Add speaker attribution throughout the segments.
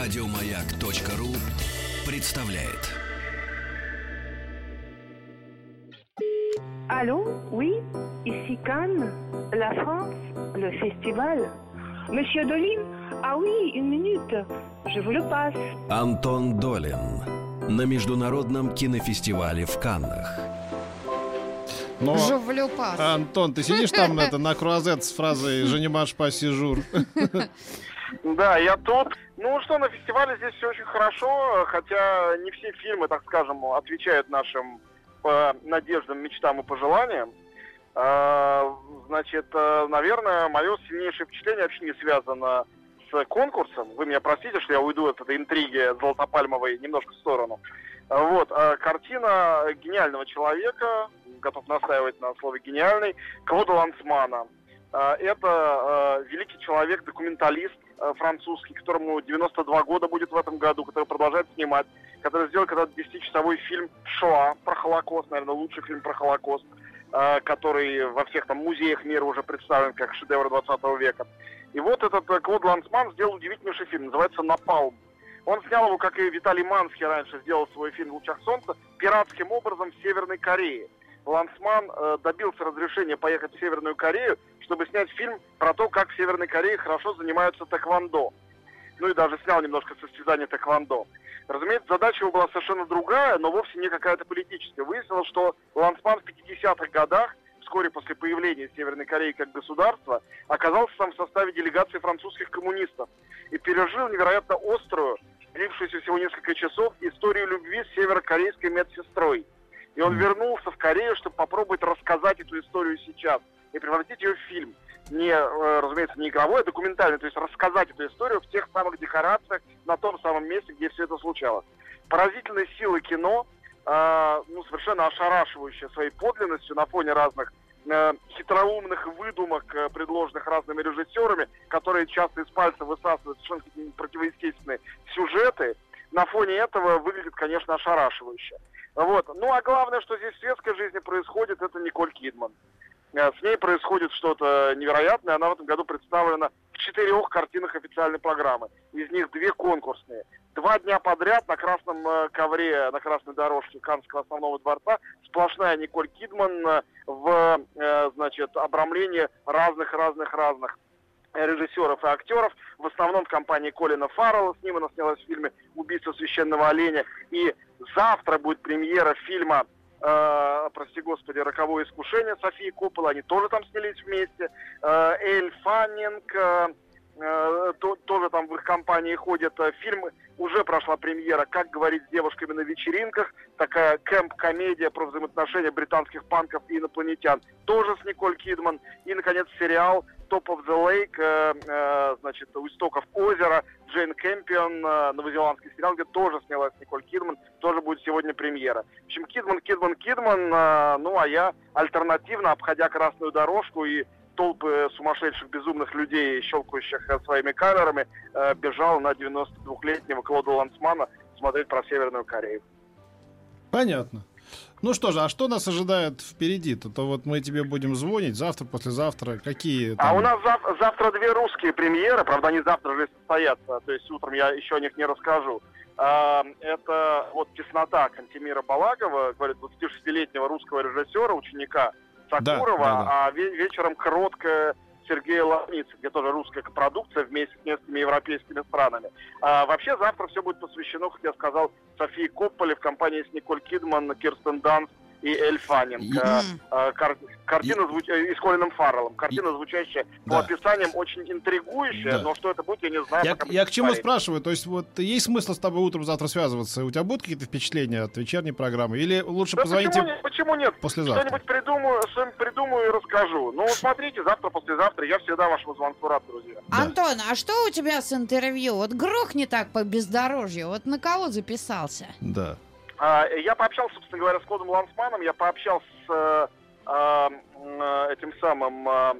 Speaker 1: Радиомаяк.ру представляет.
Speaker 2: Allô Oui Ici Cannes, la France, le festival. Monsieur Dolin Ah oui, une minute. Je vous le passe.
Speaker 1: Антон Долин на Международном кинофестивале в Каннах.
Speaker 3: Но,
Speaker 4: Жовлю пас.
Speaker 3: Антон, ты сидишь там это, на круазет с фразой «Женимаш по сижур».
Speaker 5: Да, я тут. Ну что, на фестивале здесь все очень хорошо, хотя не все фильмы, так скажем, отвечают нашим э, надеждам, мечтам и пожеланиям. А, значит, э, наверное, мое сильнейшее впечатление вообще не связано с конкурсом. Вы меня простите, что я уйду от этой интриги золотопальмовой немножко в сторону. Вот, а, картина гениального человека, готов настаивать на слове гениальный, Клода Лансмана. А, Это э, великий человек, документалист э, французский, которому 92 года будет в этом году, который продолжает снимать, который сделал когда-то 10-часовой фильм «Шоа» про Холокост, наверное, лучший фильм про Холокост, который во всех там музеях мира уже представлен как шедевр 20 века. И вот этот э, Клод Лансман сделал удивительнейший фильм, называется «Напалм». Он снял его, как и Виталий Манский раньше сделал свой фильм «В лучах солнца», пиратским образом в Северной Корее. Лансман э, добился разрешения поехать в Северную Корею, чтобы снять фильм про то, как в Северной Корее хорошо занимаются тэквондо. Ну и даже снял немножко состязания тэквондо. Разумеется, задача его была совершенно другая, но вовсе не какая-то политическая. Выяснилось, что Лансман в 50-х годах, вскоре после появления Северной Кореи как государства, оказался там в составе делегации французских коммунистов и пережил невероятно острую, длившуюся всего несколько часов, историю любви с северокорейской медсестрой. И он вернулся в Корею, чтобы попробовать рассказать эту историю сейчас и превратить ее в фильм. Не, э, разумеется, не игровой, а документальный. То есть рассказать эту историю в тех самых декорациях, на том самом месте, где все это случалось. Поразительной силы кино, э, ну, совершенно ошарашивающее своей подлинностью на фоне разных э, хитроумных выдумок, э, предложенных разными режиссерами, которые часто из пальца высасывают совершенно противоестественные сюжеты. На фоне этого выглядит, конечно, ошарашивающе. Вот. Ну, а главное, что здесь в светской жизни происходит, это Николь Кидман. Э, С ней происходит что-то невероятное. Она в этом году представлена в четырех картинах официальной программы. Из них две конкурсные. Два дня подряд на красном э, ковре, на красной дорожке Каннского основного дворца сплошная Николь Кидман э, в, значит, обрамлении разных-разных-разных режиссеров и актеров, в основном компании Колина Фаррелла, с ним она снялась в фильме «Убийство священного оленя», и завтра будет премьера фильма э, прости господи, «Роковое искушение» Софии Коппола, они тоже там снялись вместе, Э, Эль Фаннинг, э, то- тоже там в их компании ходят. Э, Фильм уже прошла премьера «Как говорить с девушками на вечеринках», такая кэмп-комедия про взаимоотношения британских панков и инопланетян, тоже с Николь Кидман. И, наконец, сериал «Top of the Lake», э, э, значит, «У истоков озера», Джейн Кэмпион, э, новозеландский сериал, где тоже снялась Николь Кидман, тоже будет сегодня премьера. В общем, Кидман, Кидман, Кидман, э, ну, а я альтернативно, обходя красную дорожку и толпы сумасшедших, безумных людей, щелкающих своими камерами, э, бежал на 92-летнего Клода Лансмана смотреть про Северную Корею.
Speaker 3: Понятно. Ну что же, а что нас ожидает впереди-то? То вот мы тебе будем звонить завтра, послезавтра. Какие
Speaker 5: А
Speaker 3: там-
Speaker 5: у нас зав- завтра две русские премьеры, правда, они завтра же состоятся, то есть утром я еще о них не расскажу. А, Это вот «Теснота» Кантемира Балагова, говорит, 26-летнего русского режиссера, ученика Сакурова,
Speaker 3: да, да.
Speaker 5: а ве- вечером «Кроткая» Сергея Лавницы, где тоже русская продукция вместе с несколькими европейскими странами. А вообще завтра все будет посвящено, как я сказал, Софии Копполе в компании с Николь Кидман, Кирстен Данст и Эль Фаннинг.
Speaker 3: И-
Speaker 5: А, кар- Картина звуч... э, и с Колином Фарреллом. Картина, звучащая
Speaker 3: Да.
Speaker 5: по описаниям очень интригующая,
Speaker 3: Да.
Speaker 5: но что это будет, я не знаю.
Speaker 3: Я, я к чему
Speaker 5: посмотрим.
Speaker 3: спрашиваю? То есть вот есть смысл с тобой утром завтра связываться? У тебя будут какие-то впечатления от вечерней программы? Или лучше
Speaker 5: Да
Speaker 3: позвоните
Speaker 5: почему, нет? почему нет?
Speaker 3: послезавтра?
Speaker 5: Что-нибудь придумаю, что-нибудь придумаю и расскажу. Ну, смотрите, завтра, послезавтра. Я всегда вашему звонку рад, друзья.
Speaker 3: Да.
Speaker 4: Антон, а что у тебя с интервью? Вот грохни так по бездорожью. Вот на кого записался?
Speaker 3: Да.
Speaker 5: А, Я пообщался, собственно говоря, с Клодом Лансманом, я пообщался с а, э, этим самым а,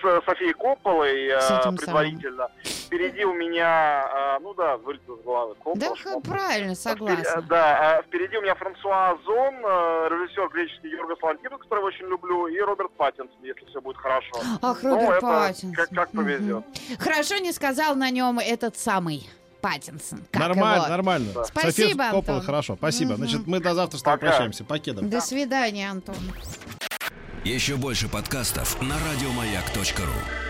Speaker 5: с Софией Копполой
Speaker 4: С
Speaker 5: предварительно. Впереди у меня, а, ну да, вылетел с головы. Коппола,
Speaker 4: Да,
Speaker 5: что-
Speaker 4: правильно, согласна.
Speaker 5: Да, а впереди у меня Франсуа Озон, э, режиссер греческий Йоргос Лантимос, которого очень люблю, и Роберт Паттинсон, если все будет хорошо.
Speaker 4: Ах,
Speaker 5: Ну,
Speaker 4: Роберт
Speaker 5: это
Speaker 4: Паттинсон.
Speaker 5: как- как повезет.
Speaker 4: Мгм. Хорошо не сказал на нем этот самый. Паттинсон. как
Speaker 3: Нормально,
Speaker 4: его.
Speaker 3: нормально.
Speaker 4: Спасибо,
Speaker 3: София Коппола,
Speaker 4: Антон.
Speaker 3: хорошо. Спасибо.
Speaker 4: Мгм.
Speaker 3: Значит, мы до завтра с тобой
Speaker 5: Пока.
Speaker 3: прощаемся. Покедом.
Speaker 4: До свидания, Антон.
Speaker 1: Еще больше подкастов на радиомаяк.ру.